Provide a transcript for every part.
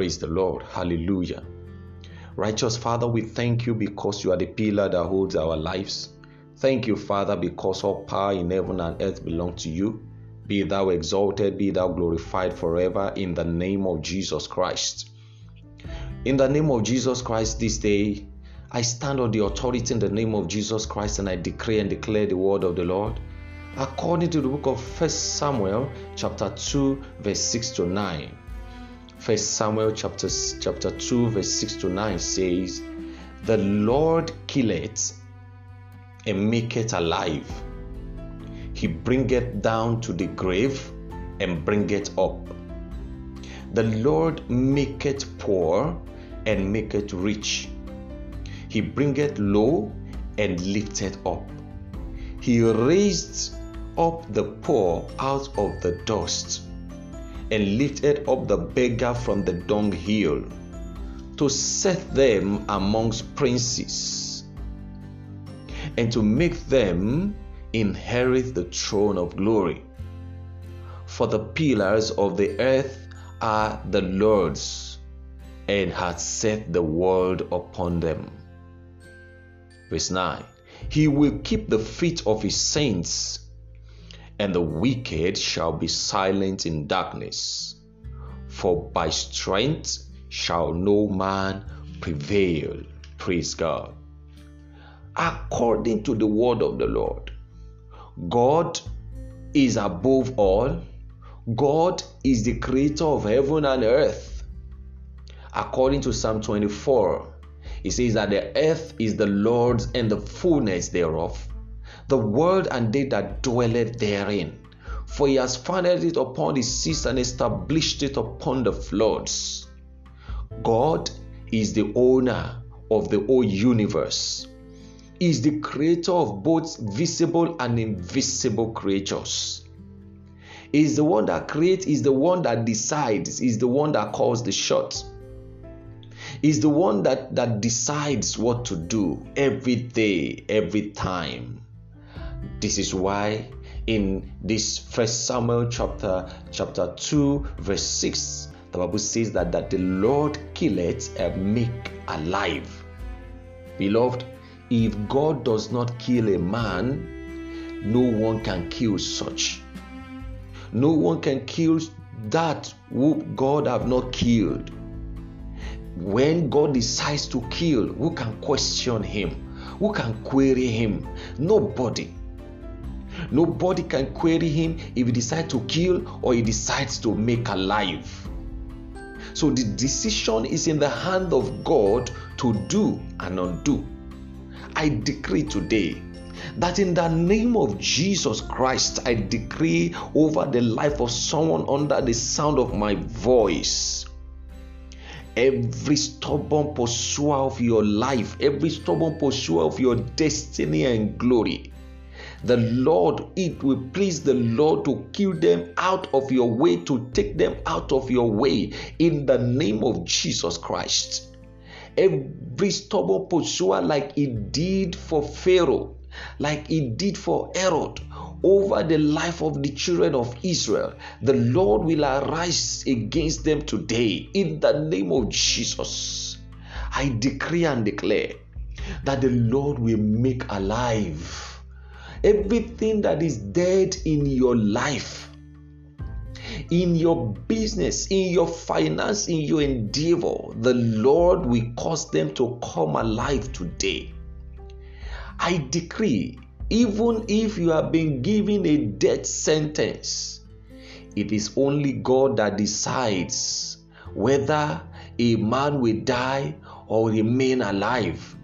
Praise the Lord. Hallelujah. Righteous Father, we thank you because you are the pillar that holds our lives. Thank you, Father, because all power in heaven and earth belong to you. Be thou exalted, be thou glorified forever in the name of Jesus Christ. In the name of Jesus Christ, this day, I stand on the authority in the name of Jesus Christ and I decree and declare the word of the Lord. According to the book of First Samuel, chapter 2, verse 6 to 9. First Samuel chapter, chapter 2, verse 6 to 9 says, The Lord killeth and maketh alive. He bringeth down to the grave and bringeth up. The Lord maketh poor and maketh rich. He bringeth low and lifteth up. He raised up the poor out of the dust and lifted up the beggar from the dunghill to set them amongst princes and to make them inherit the throne of glory. For the pillars of the earth are the Lord's, and hath set the world upon them. Verse 9 He will keep the feet of his saints and the wicked shall be silent in darkness. For by strength shall no man prevail. Praise God. According to the word of the Lord, God is above all. God is the creator of heaven and earth. According to Psalm 24, it says that the earth is the Lord's and the fullness thereof the world and they that dwelleth therein. For he has founded it upon the seas and established it upon the floods. God is the owner of the whole universe. He is the creator of both visible and invisible creatures. He is the one that creates, is the one that decides, is the one that calls the shots. Is the one that, that decides what to do every day, every time. This is why in this first Samuel chapter chapter 2 verse 6 the Bible says that, that the Lord killeth and make alive. Beloved, if God does not kill a man, no one can kill such. No one can kill that who God have not killed. When God decides to kill, who can question him? Who can query him? Nobody. Nobody can query him if he decides to kill or he decides to make alive. So the decision is in the hand of God to do and undo. I decree today that in the name of Jesus Christ, I decree over the life of someone under the sound of my voice. Every stubborn pursuer of your life, every stubborn pursuer of your destiny and glory, the Lord, it will please the Lord to kill them out of your way, to take them out of your way in the name of Jesus Christ. Every stubborn pursuer, like he did for Pharaoh, like he did for Herod, over the life of the children of Israel, the Lord will arise against them today in the name of Jesus. I decree and declare that the Lord will make alive everything that is dead in your life, in your business, in your finance, in your endeavor, the Lord will cause them to come alive today. I decree, even if you have been given a death sentence, it is only God that decides whether a man will die or remain alive.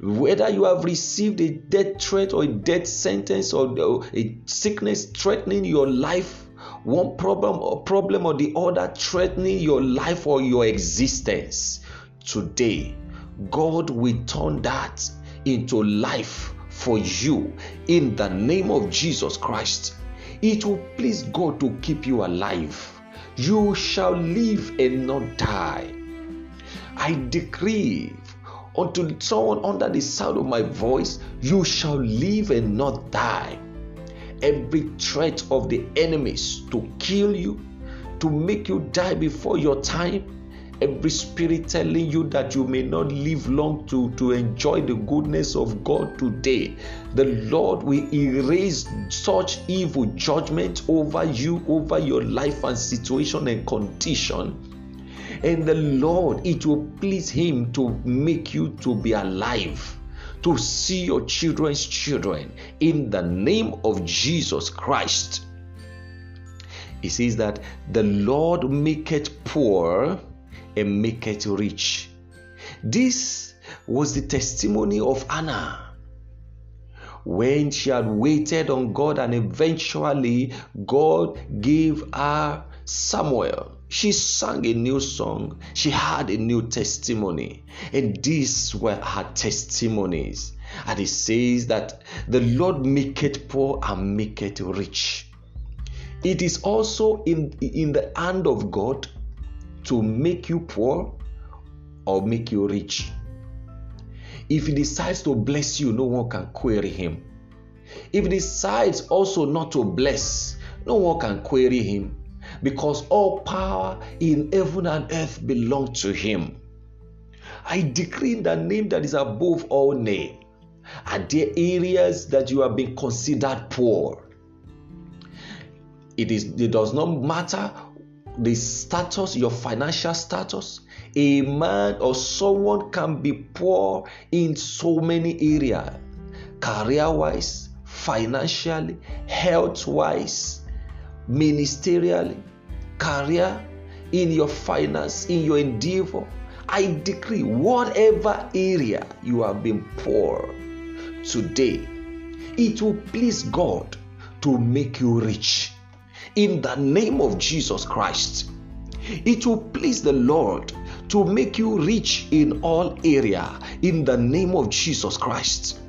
Whether you have received a death threat or a death sentence or a sickness threatening your life, one problem or problem or the other threatening your life or your existence, today God will turn that into life for you in the name of Jesus Christ. It will please God to keep you alive. You shall live and not die. I decree unto someone under the sound of my voice, you shall live and not die. Every threat of the enemies to kill you, to make you die before your time, every spirit telling you that you may not live long to, to enjoy the goodness of God today, the Lord will erase such evil judgment over you, over your life and situation and condition. And the Lord, it will please Him to make you to be alive to see your children's children in the name of Jesus Christ. He says that the Lord maketh poor and maketh rich. This was the testimony of Hannah when she had waited on God and eventually God gave her Samuel. She sang a new song. She had a new testimony. And these were her testimonies. And it says that the Lord maketh poor and maketh rich. It is also in, in the hand of God to make you poor or make you rich. If he decides to bless you, no one can query him. If he decides also not to bless, no one can query him because all power in heaven and earth belong to him. I decree in the name that is above all name. Are there areas that you have been considered poor? It is it does not matter the status, your financial status. A man or someone can be poor in so many areas, career wise, financially, health wise, ministerially, career, in your finance, in your endeavor. I decree whatever area you have been poor today, it will please God to make you rich in the name of Jesus Christ. It will please the Lord to make you rich in all area in the name of Jesus Christ.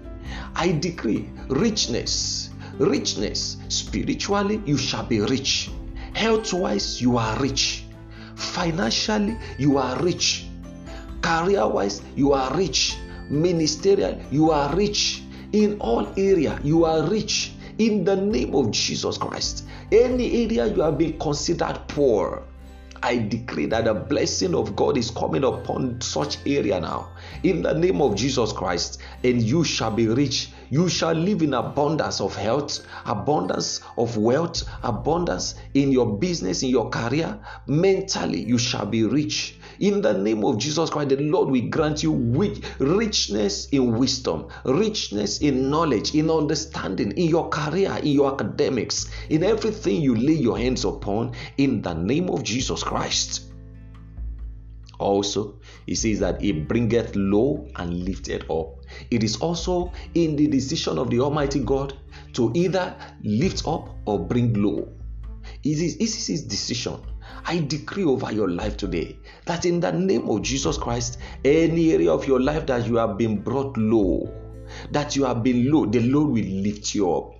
I decree richness, richness. Spiritually, you shall be rich. Health wise, you are rich. Financially, you are rich. Career wise, you are rich. Ministerial, you are rich. In all area, you are rich in the name of Jesus Christ. Any area you have been considered poor, I decree that the blessing of God is coming upon such area now. In the name of Jesus Christ, and you shall be rich. You shall live in abundance of health, abundance of wealth, abundance in your business, in your career. Mentally, you shall be rich. In the name of Jesus Christ, the Lord will grant you richness in wisdom, richness in knowledge, in understanding, in your career, in your academics, in everything you lay your hands upon, in the name of Jesus Christ. Also, he says that he bringeth low and lifteth up. It is also in the decision of the Almighty God to either lift up or bring low. It is, it is his decision. I decree over your life today that in the name of Jesus Christ, any area of your life that you have been brought low, that you have been low, the Lord will lift you up.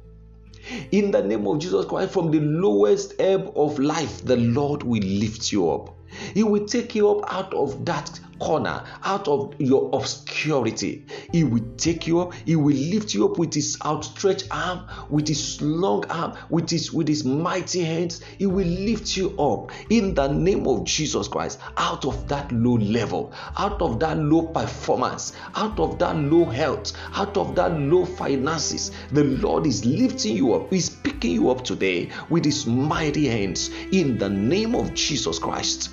In the name of Jesus Christ, from the lowest ebb of life, the Lord will lift you up. He will take you up out of that corner, out of your obscurity. He will take you up. He will lift you up with his outstretched arm, with his long arm, with his with his mighty hands. He will lift you up in the name of Jesus Christ out of that low level, out of that low performance, out of that low health, out of that low finances. The Lord is lifting you up. He's picking you up today with his mighty hands in the name of Jesus Christ.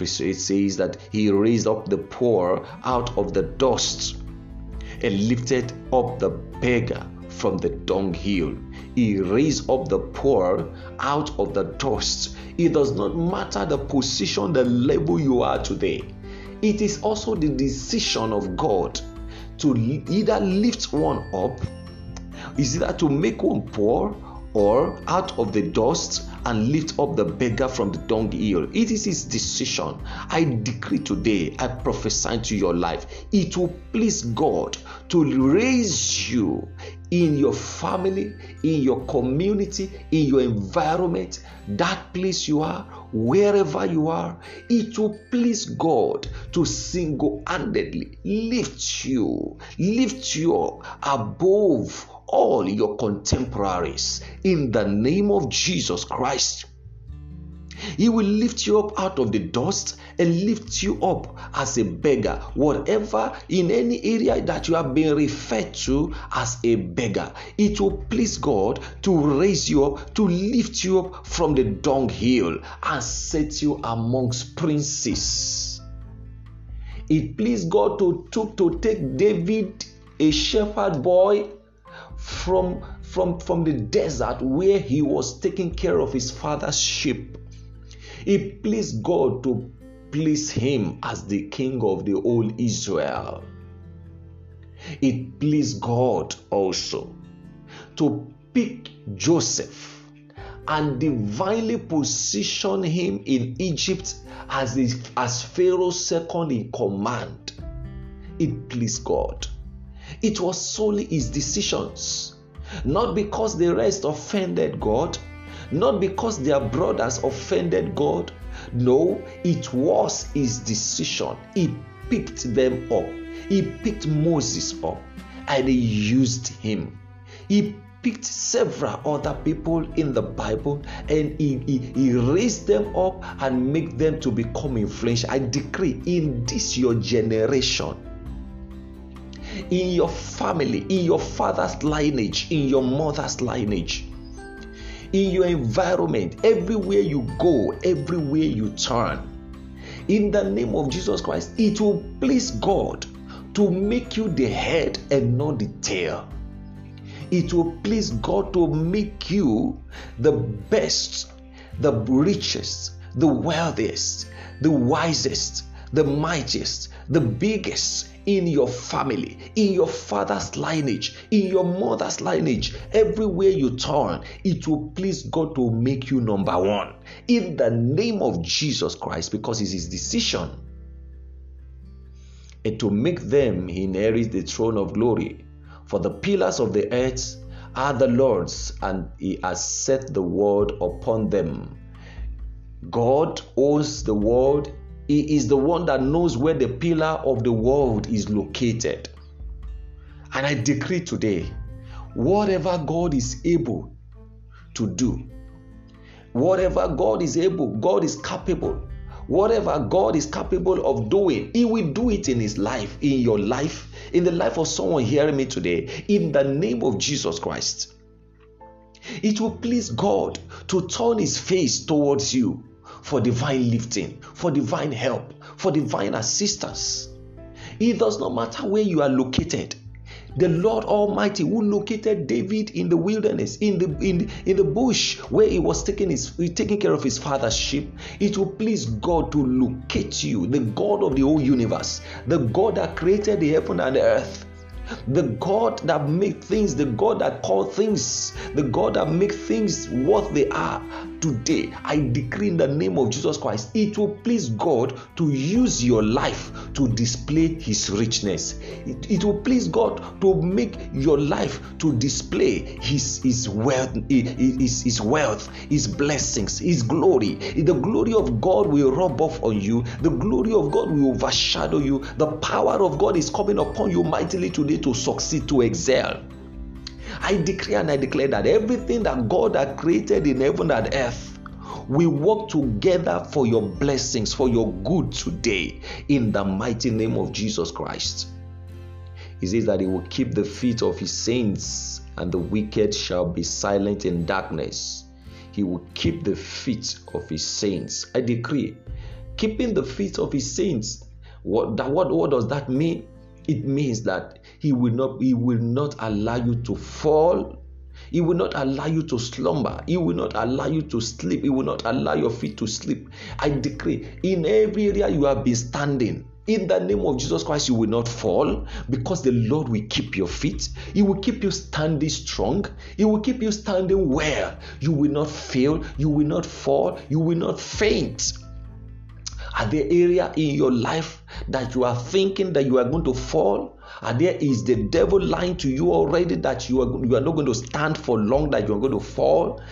It says that he raised up the poor out of the dust and lifted up the beggar from the dunghill. He raised up the poor out of the dust. It does not matter the position, the level you are today. It is also the decision of God to either lift one up, is either to make one poor or out of the dust and lift up the beggar from the dunghill. It is his decision. I decree today, I prophesy to your life, it will please God to raise you in your family, in your community, in your environment, that place you are, wherever you are, it will please God to single handedly lift you, lift you above all your contemporaries in the name of Jesus Christ. He will lift you up out of the dust and lift you up as a beggar. Whatever in any area that you have been referred to as a beggar, it will please God to raise you up, to lift you up from the dunghill and set you amongst princes. It pleased God to, to, to take David, a shepherd boy, from, from, from the desert where he was taking care of his father's sheep. It pleased God to place him as the king of the whole Israel. It pleased God also to pick Joseph and divinely position him in Egypt as, as Pharaoh's second in command. It pleased God. It was solely his decisions, not because the rest offended God, not because their brothers offended God. No, it was his decision. He picked them up. He picked Moses up and he used him. He picked several other people in the Bible and he, he, he raised them up and make them to become influential. I decree in this your generation, in your family, in your father's lineage, in your mother's lineage, in your environment, everywhere you go, everywhere you turn. In the name of Jesus Christ, it will please God to make you the head and not the tail. It will please God to make you the best, the richest, the wealthiest, the wisest, the mightiest, the biggest in your family, in your father's lineage, in your mother's lineage, everywhere you turn, it will please God to make you number one in the name of Jesus Christ because it's his decision. And to make them inherit the throne of glory. For the pillars of the earth are the Lord's, and he has set the word upon them. God owns the world he is the one that knows where the pillar of the world is located. And I decree today whatever God is able to do, whatever God is able, God is capable. Whatever God is capable of doing, He will do it in His life, in your life, in the life of someone hearing me today, in the name of Jesus Christ. It will please God to turn His face towards you for divine lifting, for divine help, for divine assistance. It does not matter where you are located. The Lord Almighty who located David in the wilderness, in the in, in the bush where he was taking his taking care of his father's sheep, it will please God to locate you, the God of the whole universe, the God that created the heaven and the earth, the God that make things, the God that call things, the God that make things what they are ah, today. I decree in the name of Jesus Christ, it will please God to use your life to display His richness. It, it will please God to make your life to display His His wealth, His, His wealth, His blessings, His glory. The glory of God will rub off on you. The glory of God will overshadow you. The power of God is coming upon you mightily today to succeed, to excel. I decree and I declare that everything that God has created in heaven and earth we work together for your blessings, for your good today, in the mighty name of Jesus Christ. He says that He will keep the feet of His saints, and the wicked shall be silent in darkness. He will keep the feet of His saints. I decree, keeping the feet of His saints. What, that, what, what does that mean? It means that He will not He will not allow you to fall he will not allow you to slumber. He will not allow you to sleep. He will not allow your feet to sleep. I decree in every area you have been standing, in the name of Jesus Christ, you will not fall because the Lord will keep your feet. He will keep you standing strong. He will keep you standing well. You will not fail. You will not fall. You will not faint. Are there area in your life that you are thinking that you are going to fall? And there is the devil lying to you already that you are, you are not going to stand for long, that you are going to fall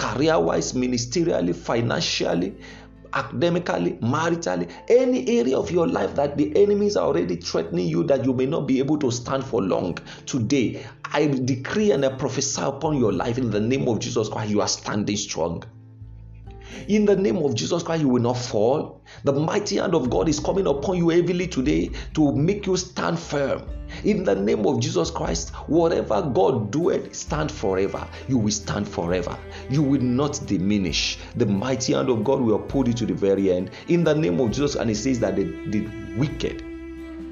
career wise, ministerially, financially, academically, maritally, any area of your life that the enemies are already threatening you that you may not be able to stand for long. Today, I decree and I prophesy upon your life in the name of Jesus Christ, you are standing strong. In the name of Jesus Christ, you will not fall. The mighty hand of God is coming upon you heavily today to make you stand firm. In the name of Jesus Christ, whatever God doeth, stand forever. You will stand forever. You will not diminish. The mighty hand of God will uphold you to the very end. In the name of Jesus, and it says that the, the wicked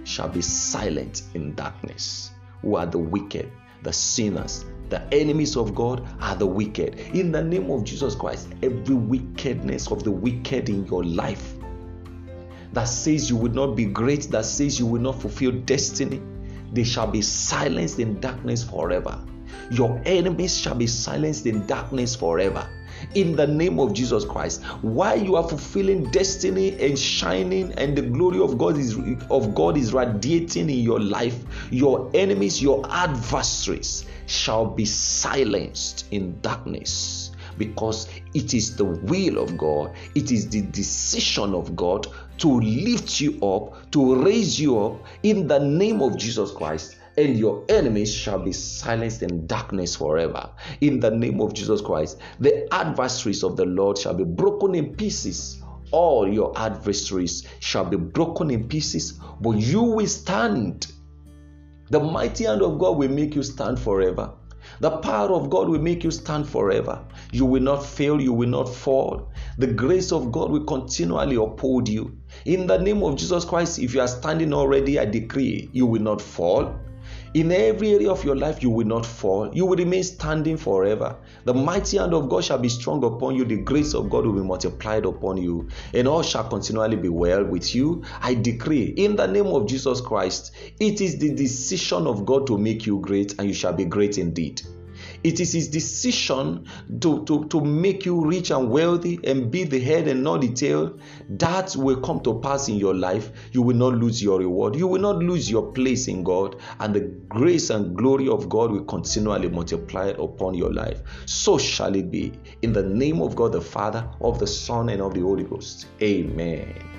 shall be silent in darkness. Who are the wicked? The sinners, the enemies of God are the wicked. In the name of Jesus Christ, every wickedness of the wicked in your life that says you will not be great, that says you will not fulfill destiny, they shall be silenced in darkness forever. Your enemies shall be silenced in darkness forever. In the name of Jesus Christ, while you are fulfilling destiny and shining, and the glory of God is of God is radiating in your life, your enemies, your adversaries shall be silenced in darkness because it is the will of God, it is the decision of God to lift you up, to raise you up in the name of Jesus Christ. And your enemies shall be silenced in darkness forever. In the name of Jesus Christ, the adversaries of the Lord shall be broken in pieces all your adversaries shall be broken in pieces, but you will stand. The mighty hand of God will make you stand forever. The power of God will make you stand forever. You will not fail, you will not fall. The grace of God will continually uphold you. In the name of Jesus Christ, if you are standing already, I decree you will not fall. In every area of your life, you will not fall. You will remain standing forever. The mighty hand of God shall be strong upon you. The grace of God will be multiplied upon you. And all shall continually be well with you. I decree in the name of Jesus Christ, it is the decision of God to make you great, and you shall be great indeed. It is his decision to, to, to make you rich and wealthy and be the head and not the tail. That will come to pass in your life. You will not lose your reward. You will not lose your place in God. And the grace and glory of God will continually multiply upon your life. So shall it be. In the name of God the Father, of the Son, and of the Holy Ghost. Amen.